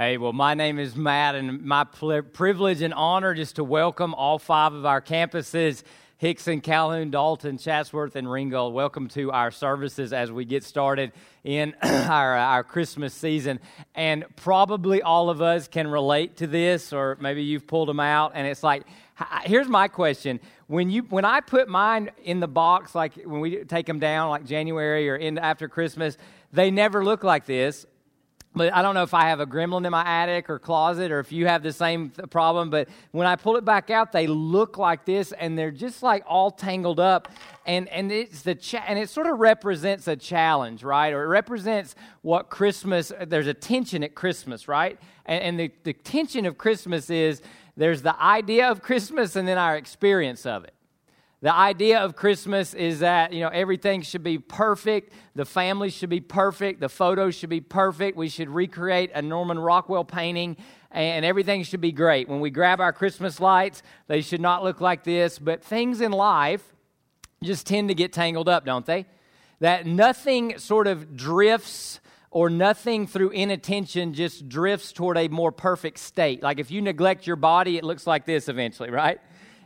Hey, well, my name is Matt, and my privilege and honor just to welcome all five of our campuses Hixson, Calhoun, Dalton, Chatsworth, and Ringgold. Welcome to our services as we get started in our, our Christmas season. And probably all of us can relate to this, or maybe you've pulled them out, and it's like, here's my question when you when i put mine in the box like when we take them down like january or in after christmas they never look like this but I don't know if I have a gremlin in my attic or closet or if you have the same problem. But when I pull it back out, they look like this and they're just like all tangled up. And, and, it's the cha- and it sort of represents a challenge, right? Or it represents what Christmas, there's a tension at Christmas, right? And, and the, the tension of Christmas is there's the idea of Christmas and then our experience of it. The idea of Christmas is that, you know, everything should be perfect. The family should be perfect. The photos should be perfect. We should recreate a Norman Rockwell painting and everything should be great. When we grab our Christmas lights, they should not look like this. But things in life just tend to get tangled up, don't they? That nothing sort of drifts or nothing through inattention just drifts toward a more perfect state. Like if you neglect your body, it looks like this eventually, right?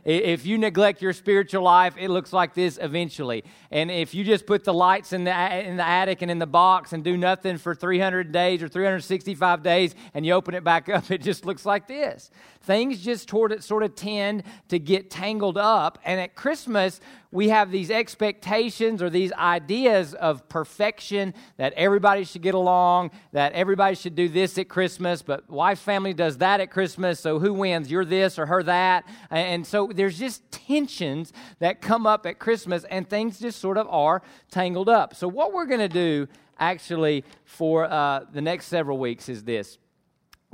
If you neglect your spiritual life, it looks like this eventually. And if you just put the lights in the, in the attic and in the box and do nothing for 300 days or 365 days and you open it back up, it just looks like this. Things just toward it sort of tend to get tangled up. And at Christmas, we have these expectations or these ideas of perfection that everybody should get along, that everybody should do this at Christmas, but wife family does that at Christmas, so who wins? You're this or her that. And so there's just tensions that come up at Christmas, and things just sort of are tangled up. So, what we're going to do actually for uh, the next several weeks is this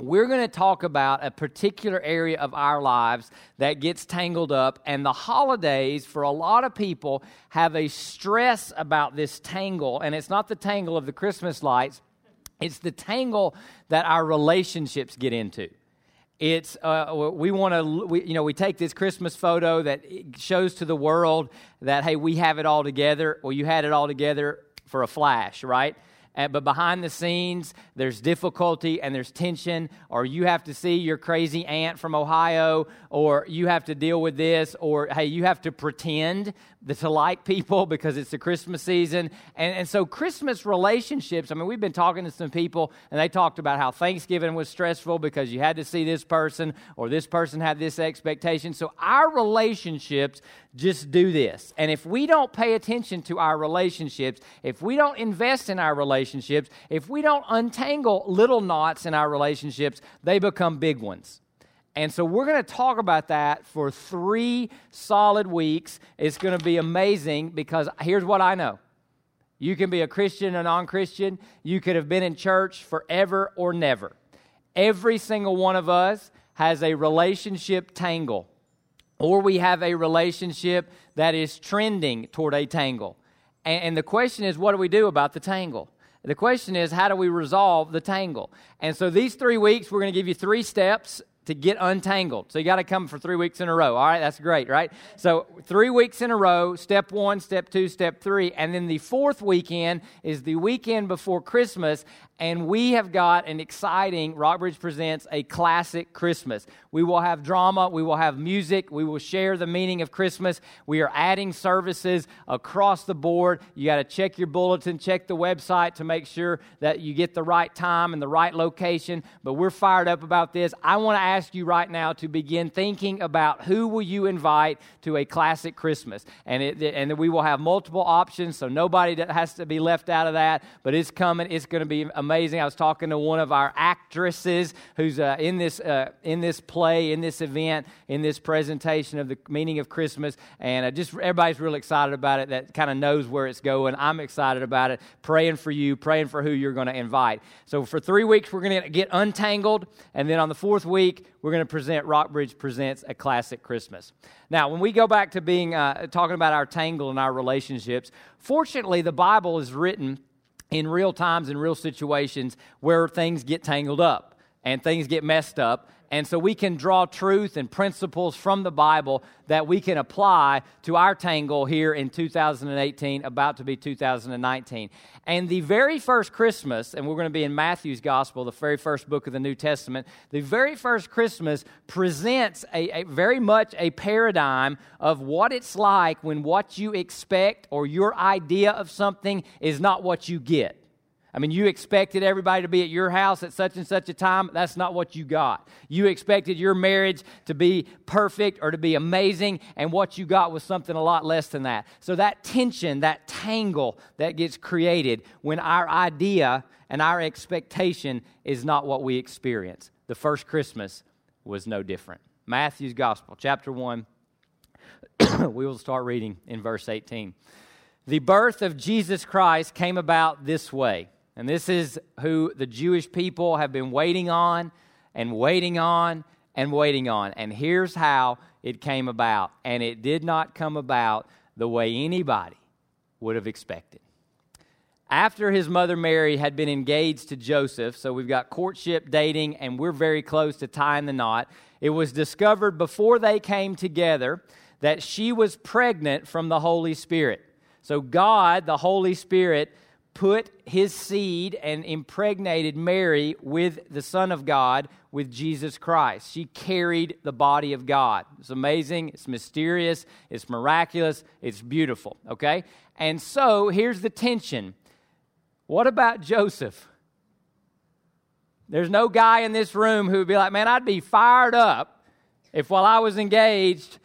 we're going to talk about a particular area of our lives that gets tangled up. And the holidays, for a lot of people, have a stress about this tangle. And it's not the tangle of the Christmas lights, it's the tangle that our relationships get into. It's uh, we want to you know we take this Christmas photo that shows to the world that hey we have it all together. Well, you had it all together for a flash, right? but behind the scenes, there's difficulty and there's tension, or you have to see your crazy aunt from Ohio, or you have to deal with this, or hey, you have to pretend to like people because it's the Christmas season. And, and so, Christmas relationships, I mean, we've been talking to some people, and they talked about how Thanksgiving was stressful because you had to see this person, or this person had this expectation. So, our relationships just do this. And if we don't pay attention to our relationships, if we don't invest in our relationships, if we don't untangle little knots in our relationships, they become big ones. And so we're going to talk about that for three solid weeks. It's going to be amazing because here's what I know. You can be a Christian or non Christian. You could have been in church forever or never. Every single one of us has a relationship tangle, or we have a relationship that is trending toward a tangle. And the question is, what do we do about the tangle? The question is, how do we resolve the tangle? And so, these three weeks, we're going to give you three steps to get untangled. So you got to come for three weeks in a row. All right, that's great, right? So three weeks in a row step one, step two, step three. And then the fourth weekend is the weekend before Christmas and we have got an exciting Rockbridge Presents a classic Christmas. We will have drama, we will have music, we will share the meaning of Christmas. We are adding services across the board. You got to check your bulletin, check the website to make sure that you get the right time and the right location. But we're fired up about this. I want to ask you right now to begin thinking about who will you invite to a classic Christmas. And it, and we will have multiple options, so nobody has to be left out of that. But it's coming. It's going to be amazing. I was talking to one of our actresses who's uh, in, this, uh, in this play, in this event, in this presentation of the meaning of Christmas. And uh, just everybody's really excited about it that kind of knows where it's going. I'm excited about it, praying for you, praying for who you're going to invite. So for three weeks, we're going to get untangled. And then on the fourth week, we're going to present Rockbridge Presents a Classic Christmas. Now, when we go back to being uh, talking about our tangle and our relationships, fortunately, the Bible is written in real times and real situations where things get tangled up. And things get messed up. And so we can draw truth and principles from the Bible that we can apply to our tangle here in 2018, about to be 2019. And the very first Christmas, and we're going to be in Matthew's Gospel, the very first book of the New Testament, the very first Christmas presents a, a very much a paradigm of what it's like when what you expect or your idea of something is not what you get. I mean, you expected everybody to be at your house at such and such a time. That's not what you got. You expected your marriage to be perfect or to be amazing, and what you got was something a lot less than that. So, that tension, that tangle that gets created when our idea and our expectation is not what we experience. The first Christmas was no different. Matthew's Gospel, chapter 1. we will start reading in verse 18. The birth of Jesus Christ came about this way. And this is who the Jewish people have been waiting on and waiting on and waiting on. And here's how it came about. And it did not come about the way anybody would have expected. After his mother Mary had been engaged to Joseph, so we've got courtship, dating, and we're very close to tying the knot, it was discovered before they came together that she was pregnant from the Holy Spirit. So God, the Holy Spirit, put his seed and impregnated Mary with the Son of God, with Jesus Christ. She carried the body of God. It's amazing, it's mysterious, it's miraculous, it's beautiful, okay? And so here's the tension. What about Joseph? There's no guy in this room who would be like, man, I'd be fired up if while I was engaged,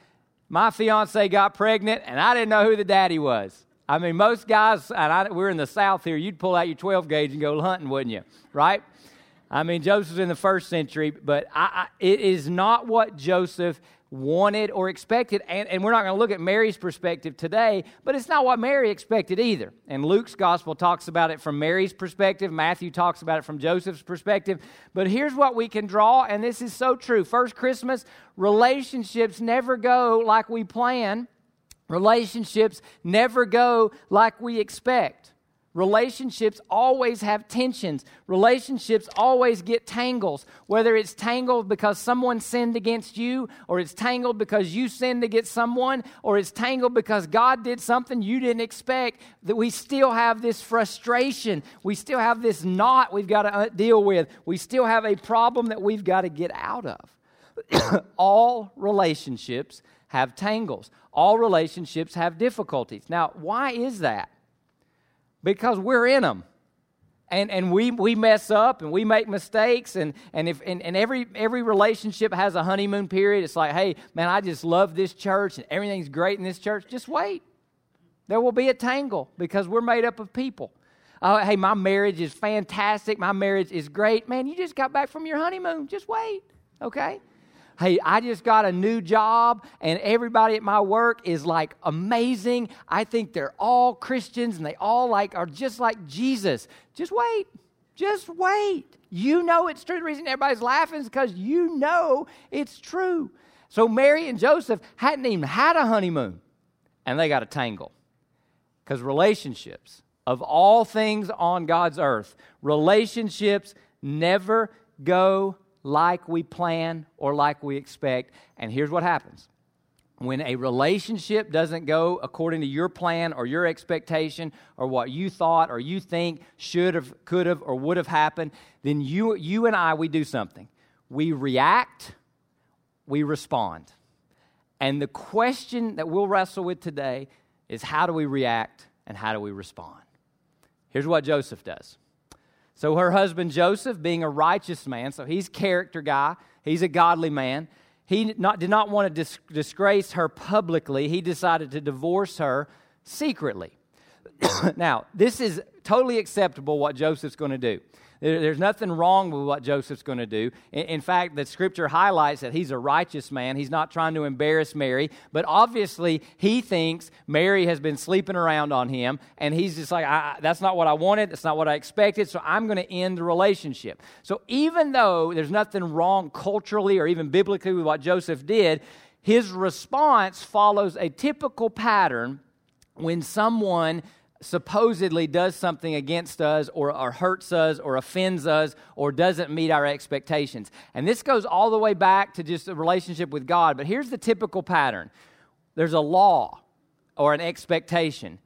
my fiance got pregnant and I didn't know who the daddy was. I mean, most guys, and I, we're in the South here, you'd pull out your 12 gauge and go hunting, wouldn't you? Right? I mean, Joseph's in the first century, but I, I, it is not what Joseph wanted or expected. And, and we're not going to look at Mary's perspective today, but it's not what Mary expected either. And Luke's gospel talks about it from Mary's perspective, Matthew talks about it from Joseph's perspective. But here's what we can draw, and this is so true. First Christmas, relationships never go like we plan Relationships never go like we expect. Relationships always have tensions. Relationships always get tangles. Whether it's tangled because someone sinned against you, or it's tangled because you sinned against someone, or it's tangled because God did something you didn't expect, that we still have this frustration. We still have this knot we've got to uh, deal with. We still have a problem that we've got to get out of. All relationships have tangles. All relationships have difficulties. Now, why is that? Because we're in them. And, and we, we mess up and we make mistakes and, and, if, and, and every, every relationship has a honeymoon period it's like hey man i just love this church and everything's great in this church just wait there will be a tangle because we're made up of people uh, hey my marriage is fantastic my marriage is great man you just got back from your honeymoon just wait okay hey, I just got a new job and everybody at my work is like amazing. I think they're all Christians and they all like are just like Jesus. Just wait. Just wait. You know it's true. The reason everybody's laughing is because you know it's true. So Mary and Joseph hadn't even had a honeymoon and they got a tangle. Because relationships, of all things on God's earth, relationships never go like we plan or like we expect. And here's what happens when a relationship doesn't go according to your plan or your expectation or what you thought or you think should have, could have, or would have happened, then you, you and I, we do something. We react, we respond. And the question that we'll wrestle with today is how do we react and how do we respond? Here's what Joseph does so her husband Joseph, being a righteous man, so he's character guy, he's a godly man. He not, did not want to dis- disgrace her publicly. He decided to divorce her secretly. now, this is totally acceptable what Joseph's going to do. There's nothing wrong with what Joseph's going to do. In fact, the scripture highlights that he's a righteous man. He's not trying to embarrass Mary, but obviously he thinks Mary has been sleeping around on him, and he's just like, that's not what I wanted. That's not what I expected, so I'm going to end the relationship. So even though there's nothing wrong culturally or even biblically with what Joseph did, his response follows a typical pattern when someone supposedly does something against us or, or, hurts us or offends us or doesn't meet our expectations. And this goes all the way back to just a relationship with God. But here's the typical pattern there's a law or an expectation.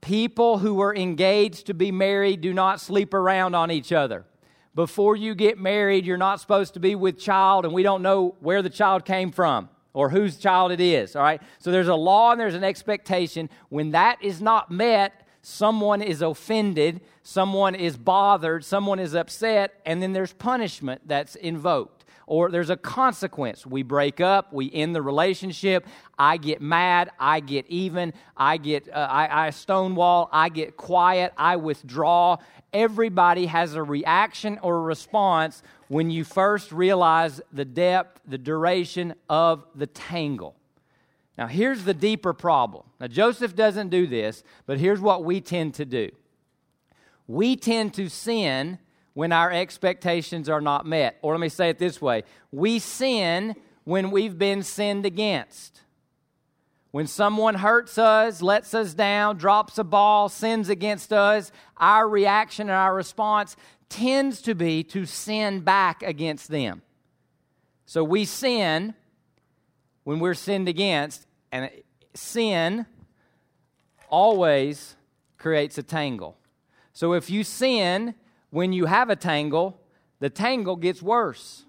People who are engaged to be married do not sleep around on each other. Before you get married, you're not supposed to be with child, and we don't know where the child came from or whose child it is, all right? So there's a law and there's an expectation. When that is not met, someone is offended, someone is bothered, someone is upset, and then there's punishment that's invoked. Or there's a consequence. We break up, we end the relationship. I get mad, I get even, I get uh, I, I stonewall, I get quiet, I withdraw. Everybody has a reaction or a response when you first realize the depth, the duration of the tangle. Now, here's the deeper problem. Now, Joseph doesn't do this, but here's what we tend to do we tend to sin when our expectations are not met. Or let me say it this way we sin when we've been sinned against. When someone hurts us, lets us down, drops a ball, sins against us, our reaction and our response tends to be to sin back against them. So we sin when we're sinned against, and sin always creates a tangle. So if you sin when you have a tangle, the tangle gets worse.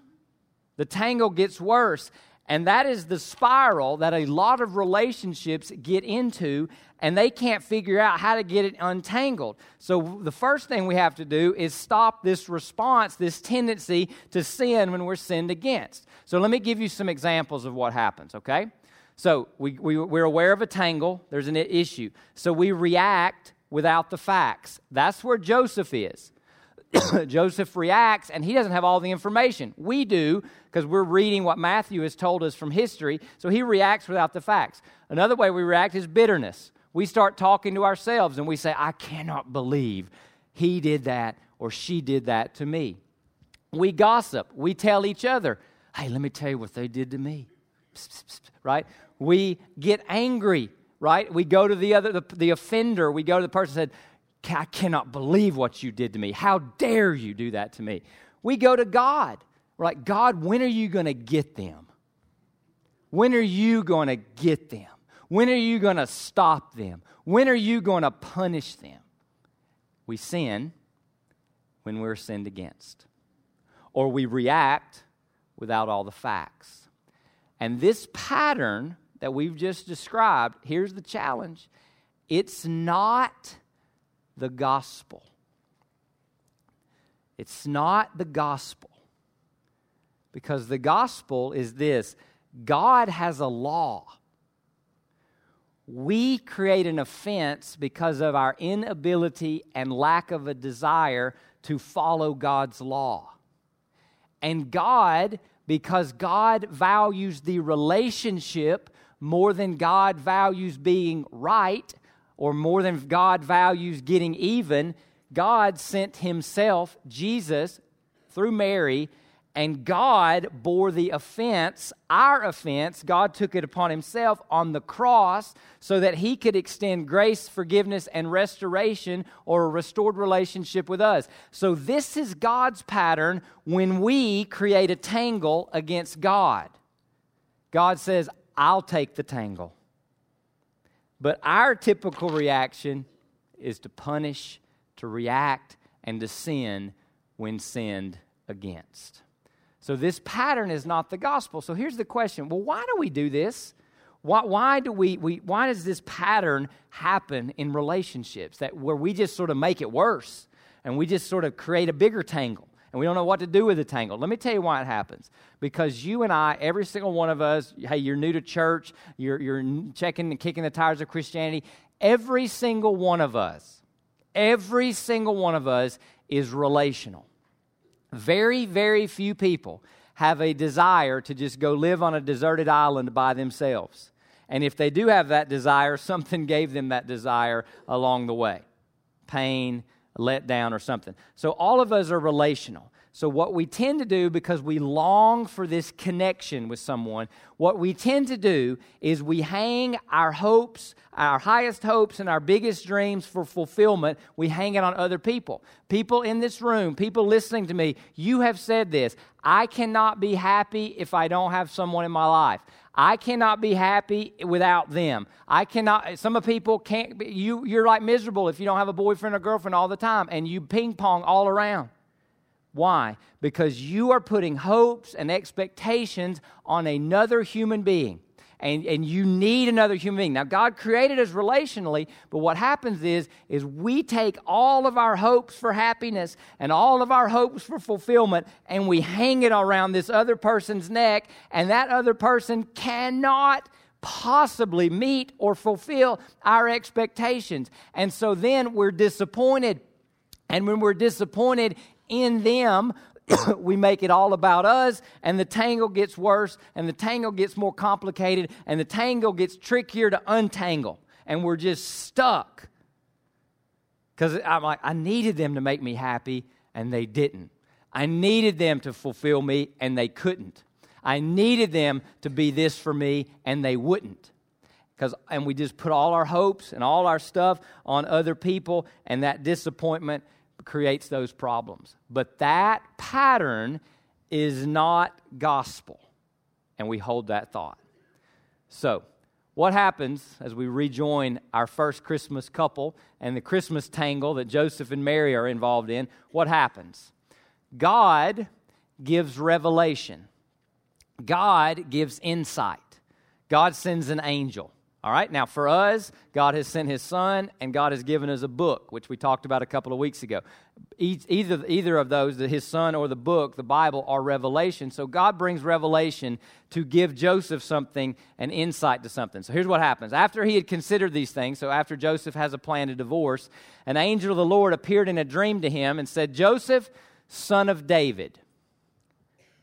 The tangle gets worse. And that is the spiral that a lot of relationships get into, and they can't figure out how to get it untangled. So, the first thing we have to do is stop this response, this tendency to sin when we're sinned against. So, let me give you some examples of what happens, okay? So, we, we, we're aware of a tangle, there's an issue. So, we react without the facts. That's where Joseph is. Joseph reacts, and he doesn't have all the information. We do, because we're reading what Matthew has told us from history, so he reacts without the facts. Another way we react is bitterness. We start talking to ourselves and we say, I cannot believe he did that or she did that to me. We gossip. We tell each other, hey, let me tell you what they did to me. Psst, psst, psst, right? We get angry, right? We go to the other, the, the offender. We go to the person and said, I cannot believe what you did to me. How dare you do that to me? We go to God. We're like, God, when are you going to get them? When are you going to get them? When are you going to stop them? When are you going to punish them? We sin when we're sinned against, or we react without all the facts. And this pattern that we've just described, here's the challenge it's not the gospel. It's not the gospel. Because the gospel is this God has a law. We create an offense because of our inability and lack of a desire to follow God's law. And God, because God values the relationship more than God values being right, or more than God values getting even, God sent Himself, Jesus, through Mary, and God bore the offense, our offense. God took it upon Himself on the cross so that He could extend grace, forgiveness, and restoration or a restored relationship with us. So, this is God's pattern when we create a tangle against God. God says, I'll take the tangle. But our typical reaction is to punish, to react, and to sin when sinned against. So this pattern is not the gospel. So here's the question well, why do we do this? Why, why, do we, we, why does this pattern happen in relationships that where we just sort of make it worse and we just sort of create a bigger tangle? And we don't know what to do with the tangle. Let me tell you why it happens. Because you and I, every single one of us, hey, you're new to church, you're, you're checking and kicking the tires of Christianity. Every single one of us, every single one of us is relational. Very, very few people have a desire to just go live on a deserted island by themselves. And if they do have that desire, something gave them that desire along the way pain, let down, or something. So all of us are relational. So, what we tend to do because we long for this connection with someone, what we tend to do is we hang our hopes, our highest hopes, and our biggest dreams for fulfillment, we hang it on other people. People in this room, people listening to me, you have said this I cannot be happy if I don't have someone in my life. I cannot be happy without them. I cannot, some of people can't, you, you're like miserable if you don't have a boyfriend or girlfriend all the time and you ping pong all around. Why? Because you are putting hopes and expectations on another human being. And, and you need another human being. Now, God created us relationally, but what happens is, is we take all of our hopes for happiness and all of our hopes for fulfillment and we hang it around this other person's neck, and that other person cannot possibly meet or fulfill our expectations. And so then we're disappointed. And when we're disappointed, in them, we make it all about us, and the tangle gets worse, and the tangle gets more complicated, and the tangle gets trickier to untangle, and we're just stuck. Because I'm like, I needed them to make me happy, and they didn't. I needed them to fulfill me, and they couldn't. I needed them to be this for me, and they wouldn't. Because, and we just put all our hopes and all our stuff on other people, and that disappointment creates those problems. But that pattern is not gospel. And we hold that thought. So, what happens as we rejoin our first Christmas couple and the Christmas tangle that Joseph and Mary are involved in? What happens? God gives revelation, God gives insight, God sends an angel. All right, now for us, God has sent His Son and God has given us a book, which we talked about a couple of weeks ago. Either, either of those, His Son or the book, the Bible, are revelation. So God brings revelation to give Joseph something, an insight to something. So here's what happens. After he had considered these things, so after Joseph has a plan to divorce, an angel of the Lord appeared in a dream to him and said, Joseph, son of David,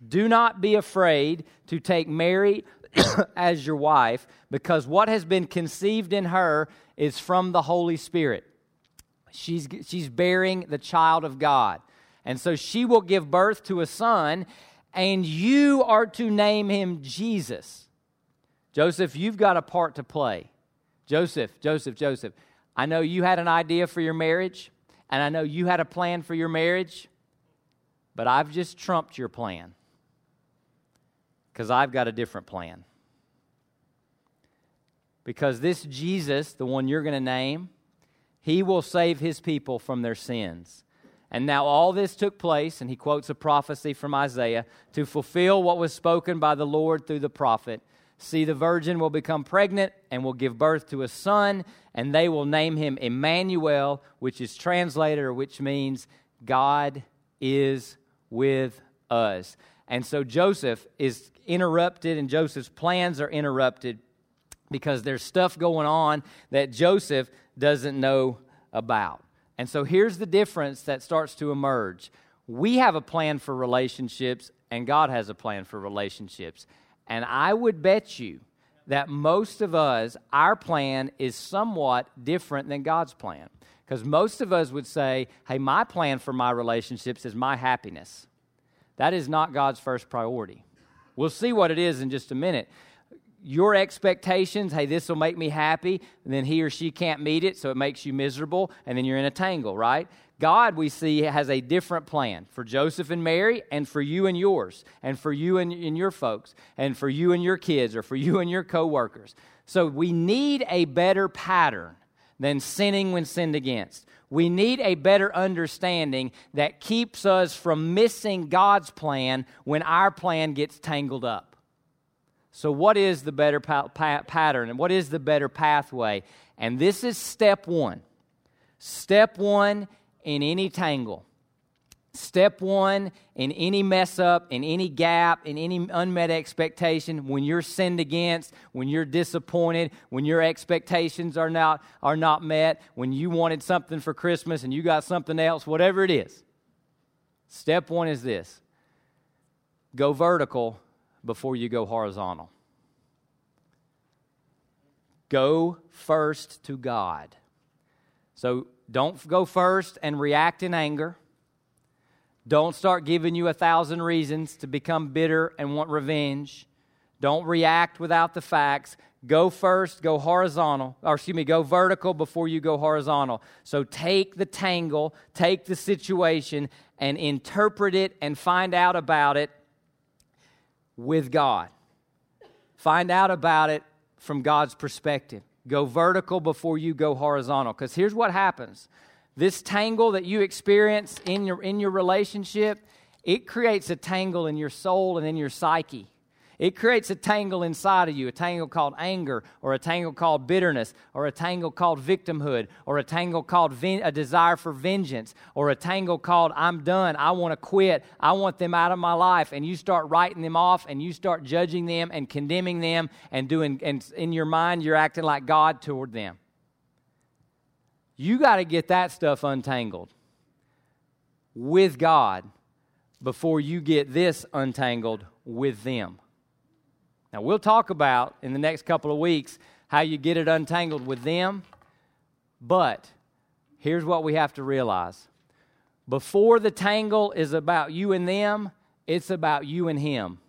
do not be afraid to take Mary as your wife because what has been conceived in her is from the Holy Spirit. She's, she's bearing the child of God. And so she will give birth to a son, and you are to name him Jesus. Joseph, you've got a part to play. Joseph, Joseph, Joseph, I know you had an idea for your marriage, and I know you had a plan for your marriage, but I've just trumped your plan because I've got a different plan. Because this Jesus, the one you're going to name, he will save his people from their sins. And now all this took place, and he quotes a prophecy from Isaiah to fulfill what was spoken by the Lord through the prophet. See, the virgin will become pregnant and will give birth to a son, and they will name him Emmanuel, which is translated or which means God is with us. And so Joseph is interrupted, and Joseph's plans are interrupted because there's stuff going on that Joseph doesn't know about. And so here's the difference that starts to emerge. We have a plan for relationships, and God has a plan for relationships. And I would bet you that most of us, our plan is somewhat different than God's plan. Because most of us would say, hey, my plan for my relationships is my happiness. That is not God's first priority. We'll see what it is in just a minute. Your expectations, hey, this will make me happy, and then he or she can't meet it, so it makes you miserable, and then you're in a tangle, right? God, we see, has a different plan for Joseph and Mary, and for you and yours, and for you and, and your folks, and for you and your kids, or for you and your coworkers. So we need a better pattern than sinning when sinned against. We need a better understanding that keeps us from missing God's plan when our plan gets tangled up. So, what is the better pa- pa- pattern and what is the better pathway? And this is step one. Step one in any tangle Step one in any mess up, in any gap, in any unmet expectation, when you're sinned against, when you're disappointed, when your expectations are not, are not met, when you wanted something for Christmas and you got something else, whatever it is. Step one is this go vertical before you go horizontal. Go first to God. So don't go first and react in anger. Don't start giving you a thousand reasons to become bitter and want revenge. Don't react without the facts. Go first, go horizontal, or excuse me, go vertical before you go horizontal. So take the tangle, take the situation, and interpret it and find out about it with God. Find out about it from God's perspective. Go vertical before you go horizontal. Because here's what happens this tangle that you experience in your, in your relationship, it creates a tangle in your soul and in your psyche. It creates a tangle inside of you, a tangle called anger, or a tangle called bitterness, or a tangle called victimhood, or a tangle called ven- a desire for vengeance, or a tangle called I'm done, I want to quit, I want them out of my life. And you start writing them off and you start judging them and condemning them and doing, and in your mind, you're acting like God toward them. You got to get that stuff untangled with God before you get this untangled with them. Now, we'll talk about in the next couple of weeks how you get it untangled with them, but here's what we have to realize before the tangle is about you and them, it's about you and him.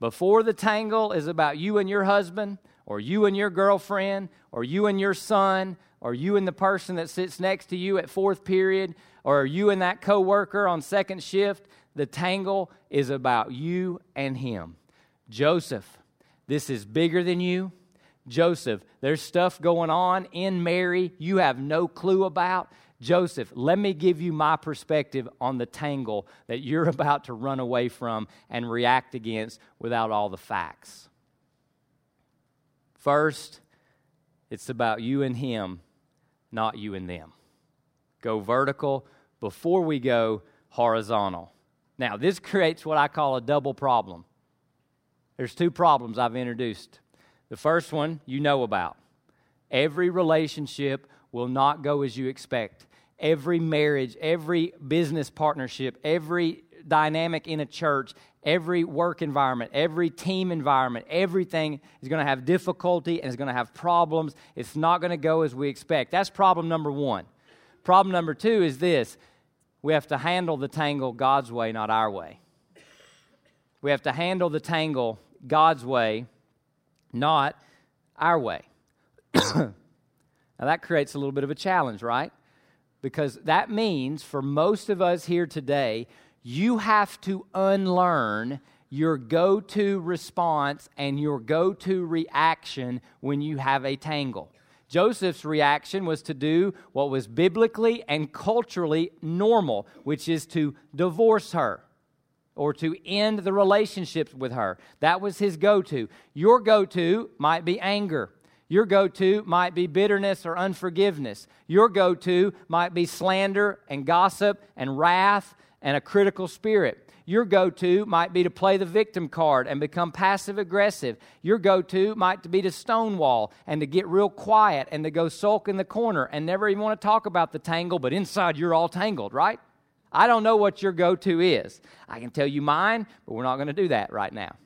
Before the tangle is about you and your husband, or you and your girlfriend, or you and your son, or you and the person that sits next to you at fourth period, or you and that coworker on second shift, the tangle is about you and him. Joseph, this is bigger than you. Joseph, there's stuff going on in Mary you have no clue about. Joseph, let me give you my perspective on the tangle that you're about to run away from and react against without all the facts. First, it's about you and him, not you and them. Go vertical before we go horizontal. Now, this creates what I call a double problem. There's two problems I've introduced. The first one you know about. Every relationship will not go as you expect. Every marriage, every business partnership, every dynamic in a church, every work environment, every team environment, everything is going to have difficulty and is going to have problems. It's not going to go as we expect. That's problem number one. Problem number two is this we have to handle the tangle God's way, not our way. We have to handle the tangle God's way, not our way. now, that creates a little bit of a challenge, right? Because that means for most of us here today, you have to unlearn your go to response and your go to reaction when you have a tangle. Joseph's reaction was to do what was biblically and culturally normal, which is to divorce her or to end the relationships with her. That was his go to. Your go to might be anger. Your go to might be bitterness or unforgiveness. Your go to might be slander and gossip and wrath and a critical spirit. Your go to might be to play the victim card and become passive aggressive. Your go to might be to stonewall and to get real quiet and to go sulk in the corner and never even want to talk about the tangle, but inside you're all tangled, right? I don't know what your go to is. I can tell you mine, but we're not going to do that right now.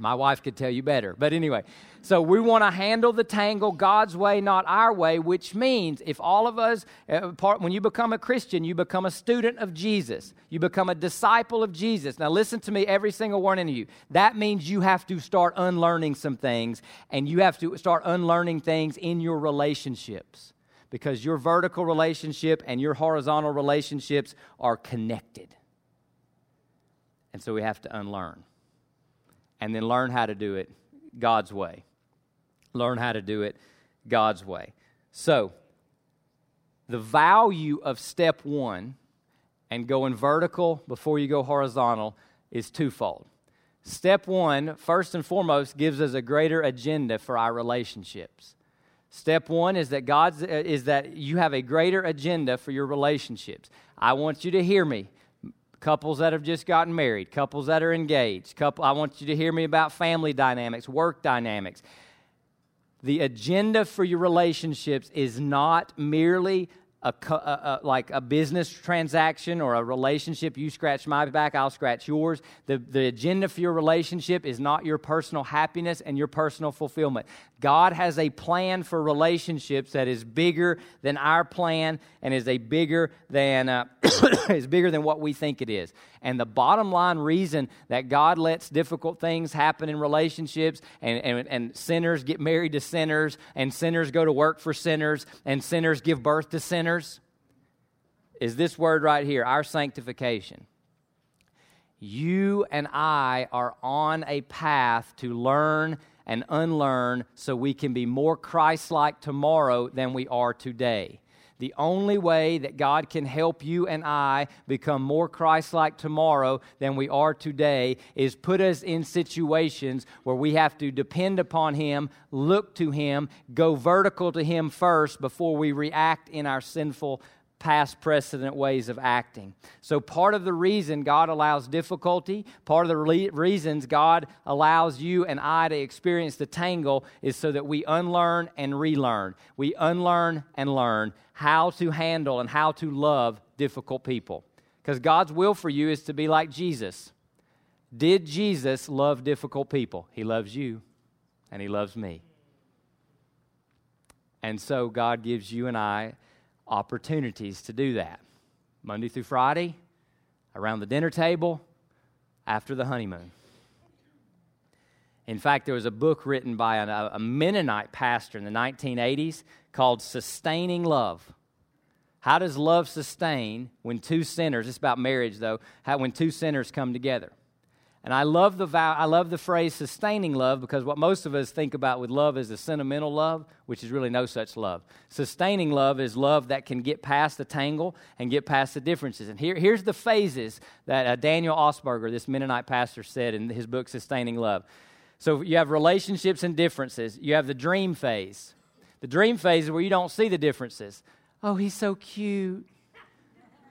My wife could tell you better. But anyway, so we want to handle the tangle God's way, not our way, which means if all of us, uh, when you become a Christian, you become a student of Jesus, you become a disciple of Jesus. Now, listen to me, every single one of you. That means you have to start unlearning some things, and you have to start unlearning things in your relationships because your vertical relationship and your horizontal relationships are connected. And so we have to unlearn and then learn how to do it God's way. Learn how to do it God's way. So, the value of step one and going vertical before you go horizontal is twofold. Step one, first and foremost, gives us a greater agenda for our relationships. Step one is that God's uh, is that you have a greater agenda for your relationships. I want you to hear me couples that have just gotten married, couples that are engaged. Couple, I want you to hear me about family dynamics, work dynamics. The agenda for your relationships is not merely a, a, a, like a business transaction or a relationship, you scratch my back, I'll scratch yours. The, the agenda for your relationship is not your personal happiness and your personal fulfillment. God has a plan for relationships that is bigger than our plan and is a bigger than uh, is bigger than what we think it is. And the bottom line reason that God lets difficult things happen in relationships and, and, and sinners get married to sinners and sinners go to work for sinners and sinners give birth to sinners is this word right here, our sanctification. You and I are on a path to learn and unlearn so we can be more Christ like tomorrow than we are today. The only way that God can help you and I become more Christ like tomorrow than we are today is put us in situations where we have to depend upon Him, look to Him, go vertical to Him first before we react in our sinful past precedent ways of acting. So, part of the reason God allows difficulty, part of the re- reasons God allows you and I to experience the tangle is so that we unlearn and relearn. We unlearn and learn how to handle and how to love difficult people. Because God's will for you is to be like Jesus. Did Jesus love difficult people? He loves you and He loves me. And so, God gives you and I opportunities to do that. Monday through Friday, around the dinner table, after the honeymoon. In fact, there was a book written by a, Mennonite pastor in the 1980s called Sustaining Love. How does love sustain when two sinners, it's about marriage though, how, when two sinners come together? And I love the vow, I love the phrase sustaining love because what most of us think about with love is a sentimental love, which is really no such love. Sustaining love is love that can get past the tangle and get past the differences. And here, here's the phases that uh, Daniel Augsburger, this Mennonite pastor, said in his book Sustaining Love. So you have relationships and differences. You have the dream phase. The dream phase is where you don't see the differences. Oh, he's so cute.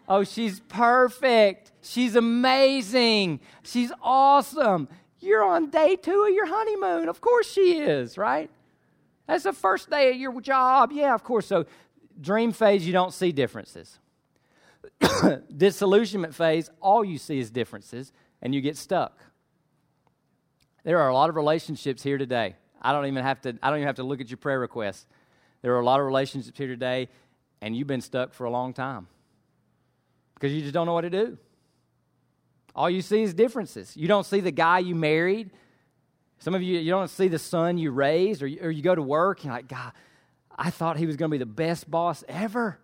Oh, she's perfect. She's amazing. She's awesome. You're on day two of your honeymoon. Of course she is, right? That's the first day of your job. Yeah, of course. So, dream phase, you don't see differences. Disillusionment phase, all you see is differences, and you get stuck. There are a lot of relationships here today. I don't even have to. I don't even have to look at your prayer requests. There are a lot of relationships here today, and you've been stuck for a long time because you just don't know what to do. All you see is differences. You don't see the guy you married. Some of you, you don't see the son you raised, or you, or you go to work and you're like, God, I thought he was going to be the best boss ever.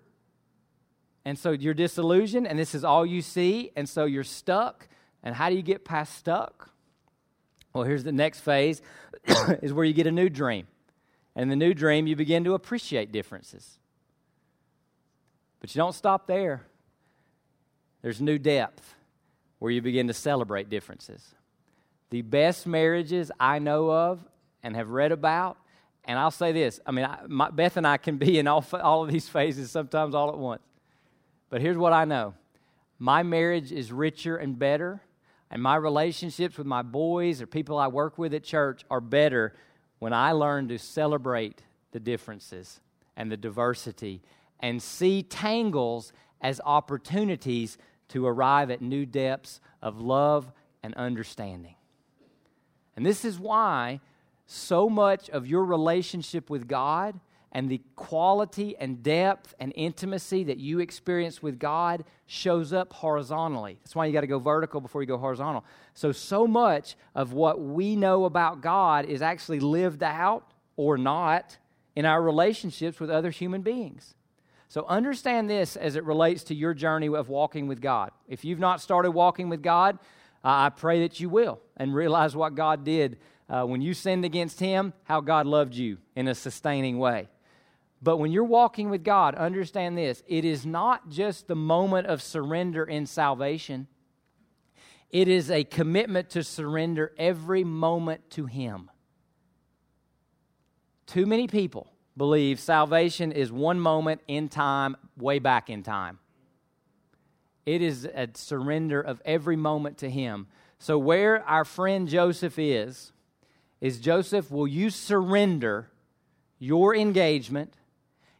And so you're disillusioned, and this is all you see, and so you're stuck. And how do you get past stuck? Well, here's the next phase is where you get a new dream. And the new dream, you begin to appreciate differences. But you don't stop there. There's new depth where you begin to celebrate differences. The best marriages I know of and have read about, and I'll say this I mean, I, my, Beth and I can be in all, all of these phases sometimes all at once. But here's what I know my marriage is richer and better, and my relationships with my boys or people I work with at church are better when I learn to celebrate the differences and the diversity and see tangles as opportunities to arrive at new depths of love and understanding. And this is why so much of your relationship with God and the quality and depth and intimacy that you experience with God shows up horizontally. That's why you got to go vertical before you go horizontal. So, so much of what we know about God is actually lived out or not in our relationships with other human beings. So understand this as it relates to your journey of walking with God. If you've not started walking with God, uh, I pray that you will and realize what God did uh, when you sinned against Him, how God loved you in a sustaining way. But when you're walking with God, understand this it is not just the moment of surrender in salvation, it is a commitment to surrender every moment to Him. Too many people believe salvation is one moment in time, way back in time. It is a surrender of every moment to Him. So, where our friend Joseph is, is Joseph, will you surrender your engagement,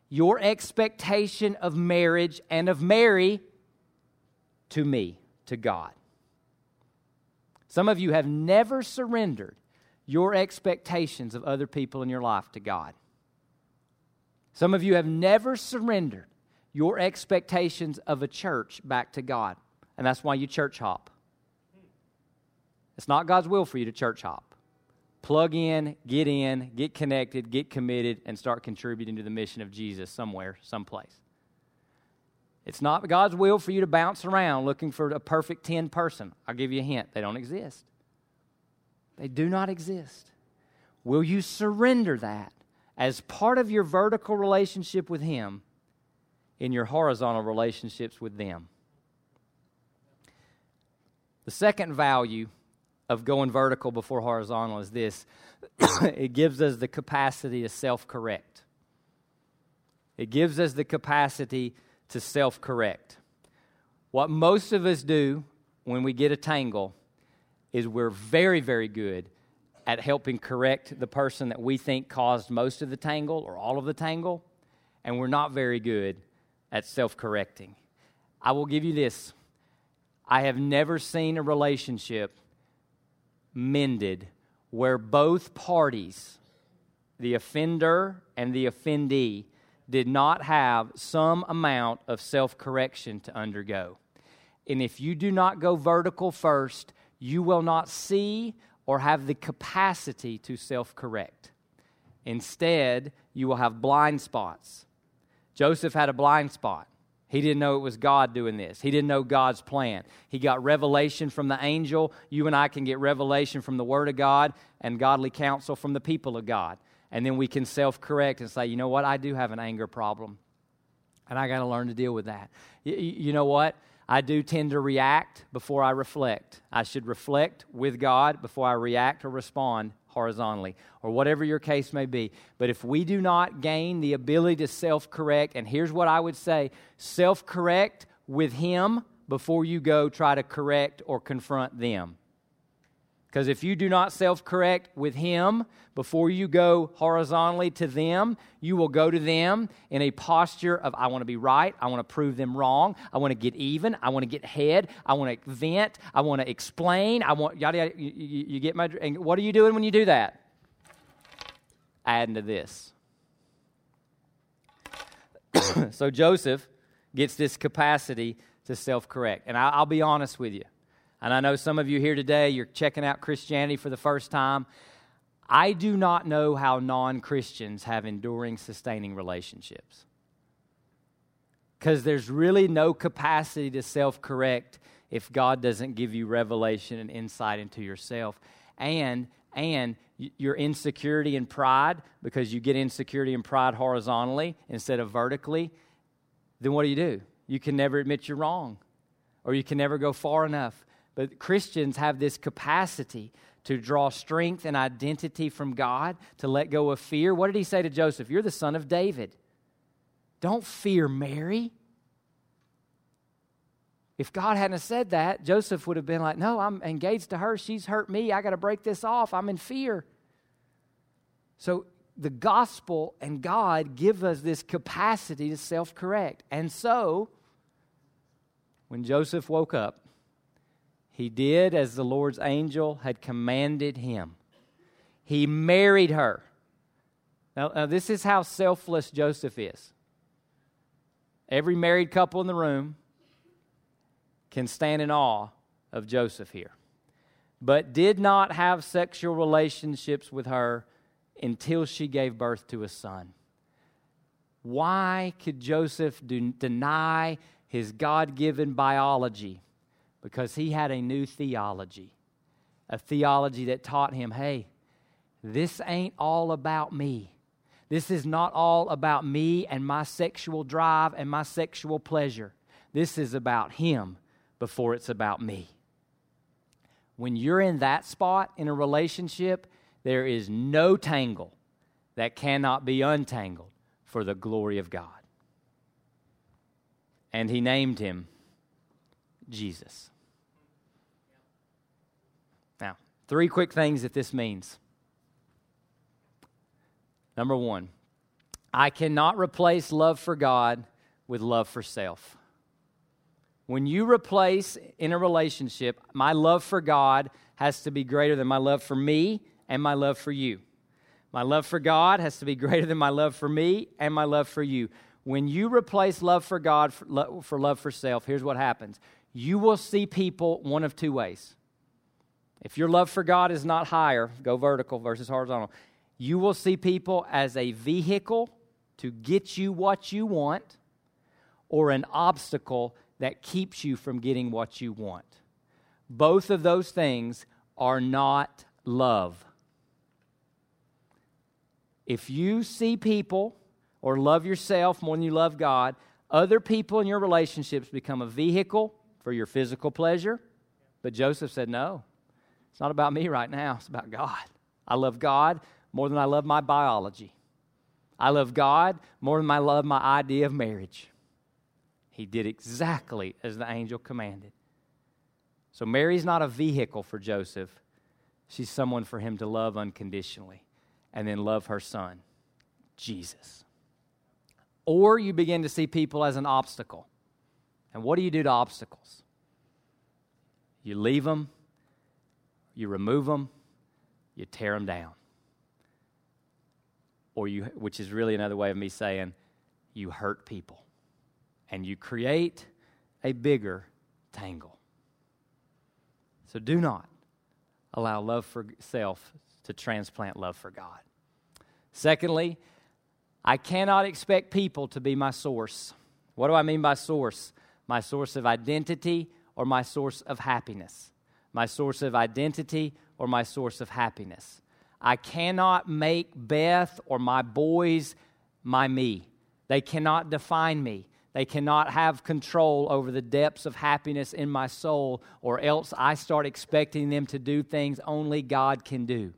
your expectation of marriage and of Mary to me, to God. Some of you have never surrendered your expectations of other people in your life to God. Some of you have never surrendered your expectations of a church back to God, and that's why you church hop. It's not God's will for you to church hop. Plug in, get in, get connected, get committed, and start contributing to the mission of Jesus somewhere, someplace. It's not God's will for you to bounce around looking for a perfect 10 person. I'll give you a hint they don't exist. They do not exist. Will you surrender that as part of your vertical relationship with Him in your horizontal relationships with them? The second value of going vertical before horizontal is this it gives us the capacity to self correct. It gives us the capacity to self correct. What most of us do when we get a tangle is we're very, very good at helping correct the person that we think caused most of the tangle or all of the tangle, and we're not very good at self correcting. I will give you this I have never seen a relationship mended where both parties, the offender and the offendee, did not have some amount of self correction to undergo. And if you do not go vertical first, you will not see or have the capacity to self correct. Instead, you will have blind spots. Joseph had a blind spot. He didn't know it was God doing this. He didn't know God's plan. He got revelation from the angel. You and I can get revelation from the Word of God and godly counsel from the people of God. And then we can self correct and say, you know what? I do have an anger problem. And I got to learn to deal with that. You, you know what? I do tend to react before I reflect. I should reflect with God before I react or respond horizontally, or whatever your case may be. But if we do not gain the ability to self correct, and here's what I would say self correct with Him before you go try to correct or confront them. Because if you do not self correct with Him before you go horizontally to them, you will go to them in a posture of, I want to be right. I want to prove them wrong. I want to get even. I want to get head. I want to vent. I want to explain. I want, yada, yada. You, you, you get my, and what are you doing when you do that? Adding to this. so Joseph gets this capacity to self correct. And I, I'll be honest with you. And I know some of you here today, you're checking out Christianity for the first time. I do not know how non Christians have enduring, sustaining relationships. Because there's really no capacity to self correct if God doesn't give you revelation and insight into yourself. And, and your insecurity and pride, because you get insecurity and pride horizontally instead of vertically, then what do you do? You can never admit you're wrong, or you can never go far enough but Christians have this capacity to draw strength and identity from God, to let go of fear. What did he say to Joseph? You're the son of David. Don't fear Mary. If God hadn't said that, Joseph would have been like, No, I'm engaged to her. She's hurt me. I got to break this off. I'm in fear. So the gospel and God give us this capacity to self correct. And so, when Joseph woke up, he did as the Lord's angel had commanded him. He married her. Now, now, this is how selfless Joseph is. Every married couple in the room can stand in awe of Joseph here, but did not have sexual relationships with her until she gave birth to a son. Why could Joseph do, deny his God given biology? Because he had a new theology, a theology that taught him hey, this ain't all about me. This is not all about me and my sexual drive and my sexual pleasure. This is about him before it's about me. When you're in that spot in a relationship, there is no tangle that cannot be untangled for the glory of God. And he named him Jesus. Three quick things that this means. Number one, I cannot replace love for God with love for self. When you replace in a relationship, my love for God has to be greater than my love for me and my love for you. My love for God has to be greater than my love for me and my love for you. When you replace love for God for, love for self, here's what happens you will see people one of two ways. If your love for God is not higher, go vertical versus horizontal, you will see people as a vehicle to get you what you want or an obstacle that keeps you from getting what you want. Both of those things are not love. If you see people or love yourself more than you love God, other people in your relationships become a vehicle for your physical pleasure. But Joseph said, No, it's not about me right now, it's about God. I love God more than I love my biology. I love God more than I love my idea of marriage. He did exactly as the angel commanded. So Mary's not a vehicle for Joseph, she's someone for him to love unconditionally and then love her son, Jesus. Or you begin to see people as an obstacle. And what do you do to obstacles? You leave them, you remove them, you tear them down. Or you, which is really another way of me saying, you hurt people and you create a bigger tangle. So do not allow love for self to transplant love for God. Secondly, I cannot expect people to be my source. What do I mean by source? My source of identity or my source of happiness? My source of identity or my source of happiness? I cannot make Beth or my boys my me. They cannot define me. They cannot have control over the depths of happiness in my soul, or else I start expecting them to do things only God can do.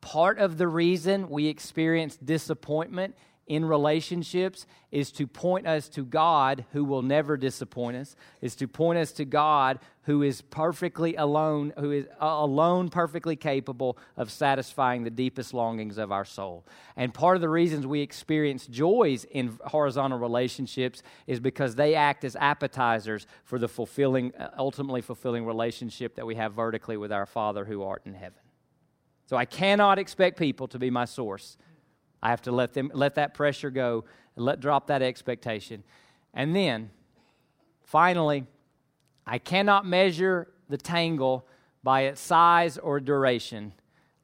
Part of the reason we experience disappointment in relationships is to point us to God who will never disappoint us, is to point us to God who is perfectly alone, who is uh, alone perfectly capable of satisfying the deepest longings of our soul. And part of the reasons we experience joys in horizontal relationships is because they act as appetizers for the fulfilling, uh, ultimately fulfilling relationship that we have vertically with our Father who art in heaven. So I cannot expect people to be my source. I have to let them let that pressure go let drop that expectation. And then finally, I cannot measure the tangle by its size or duration.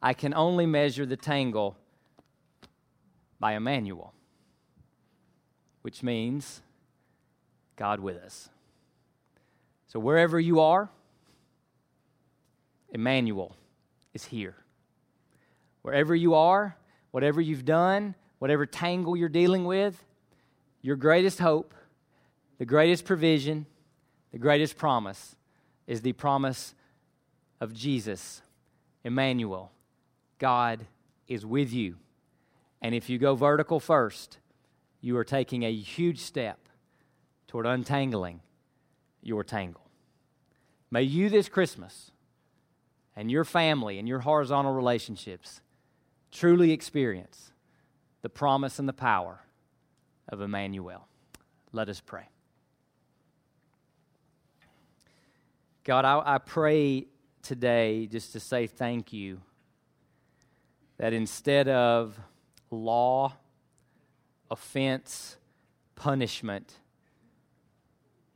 I can only measure the tangle by Emmanuel, which means God with us. So wherever you are, Emmanuel is here. Wherever you are, whatever you've done, whatever tangle you're dealing with, your greatest hope, the greatest provision, the greatest promise is the promise of Jesus, Emmanuel. God is with you. And if you go vertical first, you are taking a huge step toward untangling your tangle. May you this Christmas and your family and your horizontal relationships truly experience the promise and the power of Emmanuel. Let us pray. God, I, I, pray today just to say thank you that instead of law, offense, punishment,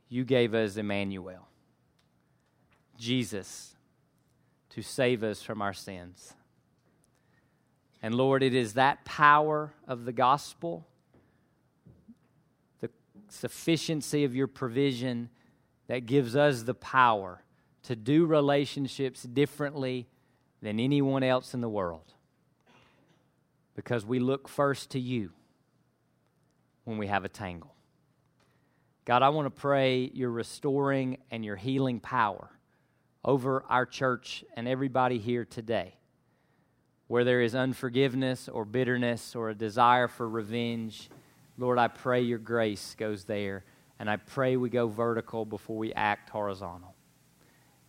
you gave us Emmanuel, Jesus, to save us from our sins. And Lord, it is that power of the gospel, the sufficiency of your provision, that gives us the power to do relationships differently than anyone else in the world. Because we look first to you when we have a tangle. God, I want to pray your restoring and your healing power over our church and everybody here today where there is unforgiveness or bitterness or a desire for revenge, Lord, I pray your grace goes there. And I pray we go vertical before we act horizontal.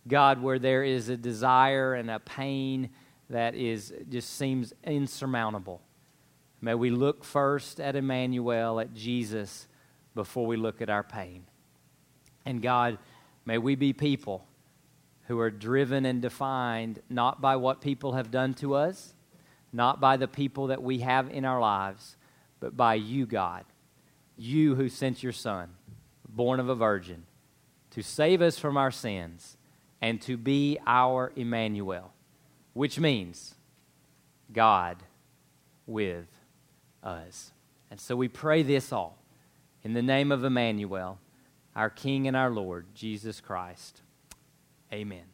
God, where there is a desire and a pain that is just seems insurmountable. May we look first at Emmanuel, at Jesus, before we look at our pain. And God, may we be people who are driven and defined not by what people have done to us, not by the people that we have in our lives, but by you, God. You who sent your Son, born of a virgin, to save us from our sins and to be our Emmanuel, which means God with us. And so we pray this all in the name of Emmanuel, our King and our Lord, Jesus Christ. Amen.